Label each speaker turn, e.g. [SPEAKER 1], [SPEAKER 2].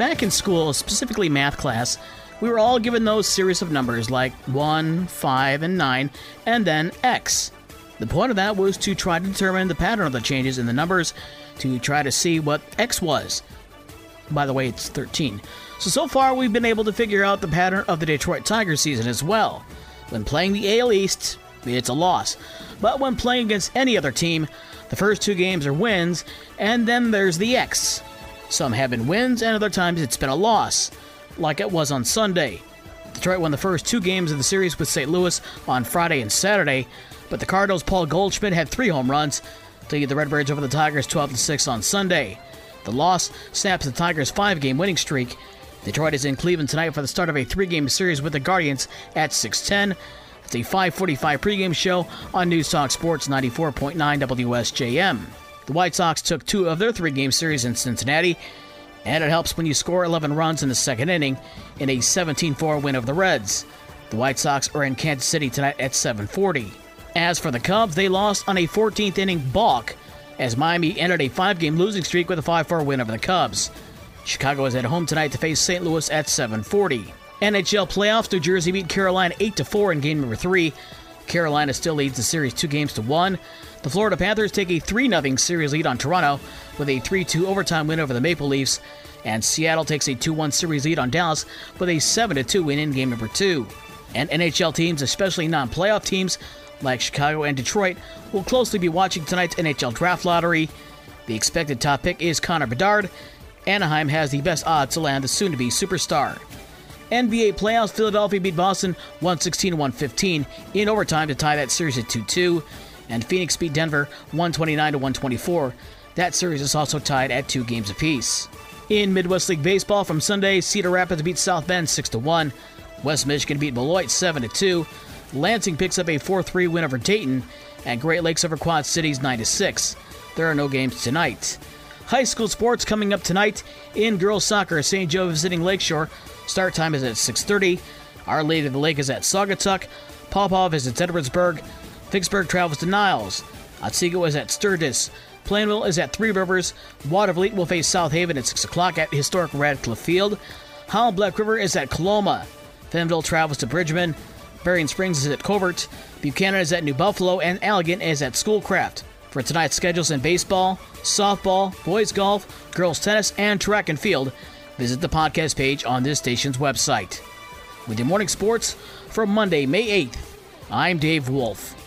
[SPEAKER 1] Back in school, specifically math class, we were all given those series of numbers like 1, 5, and 9, and then x. The point of that was to try to determine the pattern of the changes in the numbers to try to see what x was. By the way, it's 13. So, so far, we've been able to figure out the pattern of the Detroit Tigers season as well. When playing the AL East, it's a loss. But when playing against any other team, the first two games are wins, and then there's the X. Some have been wins, and other times it's been a loss, like it was on Sunday. Detroit won the first two games of the series with St. Louis on Friday and Saturday, but the Cardinals' Paul Goldschmidt had three home runs to lead the Redbirds over the Tigers 12 6 on Sunday. The loss snaps the Tigers' five game winning streak. Detroit is in Cleveland tonight for the start of a three game series with the Guardians at 610. It's a 545 pregame show on News Talk Sports 94.9 WSJM. The White Sox took two of their three game series in Cincinnati, and it helps when you score 11 runs in the second inning in a 17 4 win of the Reds. The White Sox are in Kansas City tonight at 740. As for the Cubs, they lost on a 14th inning balk as Miami ended a five game losing streak with a 5 4 win over the Cubs. Chicago is at home tonight to face St. Louis at 740. NHL playoffs, New Jersey beat Carolina 8 4 in game number 3. Carolina still leads the series 2 games to 1. The Florida Panthers take a 3 0 series lead on Toronto with a 3 2 overtime win over the Maple Leafs. And Seattle takes a 2 1 series lead on Dallas with a 7 2 win in game number 2. And NHL teams, especially non playoff teams like Chicago and Detroit, will closely be watching tonight's NHL draft lottery. The expected top pick is Connor Bedard. Anaheim has the best odds to land the soon to be superstar. NBA playoffs, Philadelphia beat Boston 116 115 in overtime to tie that series at 2 2. And Phoenix beat Denver 129 124. That series is also tied at two games apiece. In Midwest League Baseball from Sunday, Cedar Rapids beat South Bend 6 1. West Michigan beat Beloit 7 2. Lansing picks up a 4 3 win over Dayton. And Great Lakes over Quad Cities 9 6. There are no games tonight. High school sports coming up tonight in girls soccer. St. Joe visiting Lakeshore. Start time is at 6.30. Our Lady of the Lake is at Saugatuck. Is at Edwardsburg. Vicksburg travels to Niles. Otsego is at Sturgis. Plainwell is at Three Rivers. Watervliet will face South Haven at 6 o'clock at historic Radcliffe Field. Holland Black River is at Coloma. Fenville travels to Bridgman. Berrien Springs is at Covert. Buchanan is at New Buffalo. And Allegan is at Schoolcraft. For tonight's schedules in baseball, softball, boys golf, girls tennis, and track and field, visit the podcast page on this station's website. With your morning sports for Monday, May 8th, I'm Dave Wolf.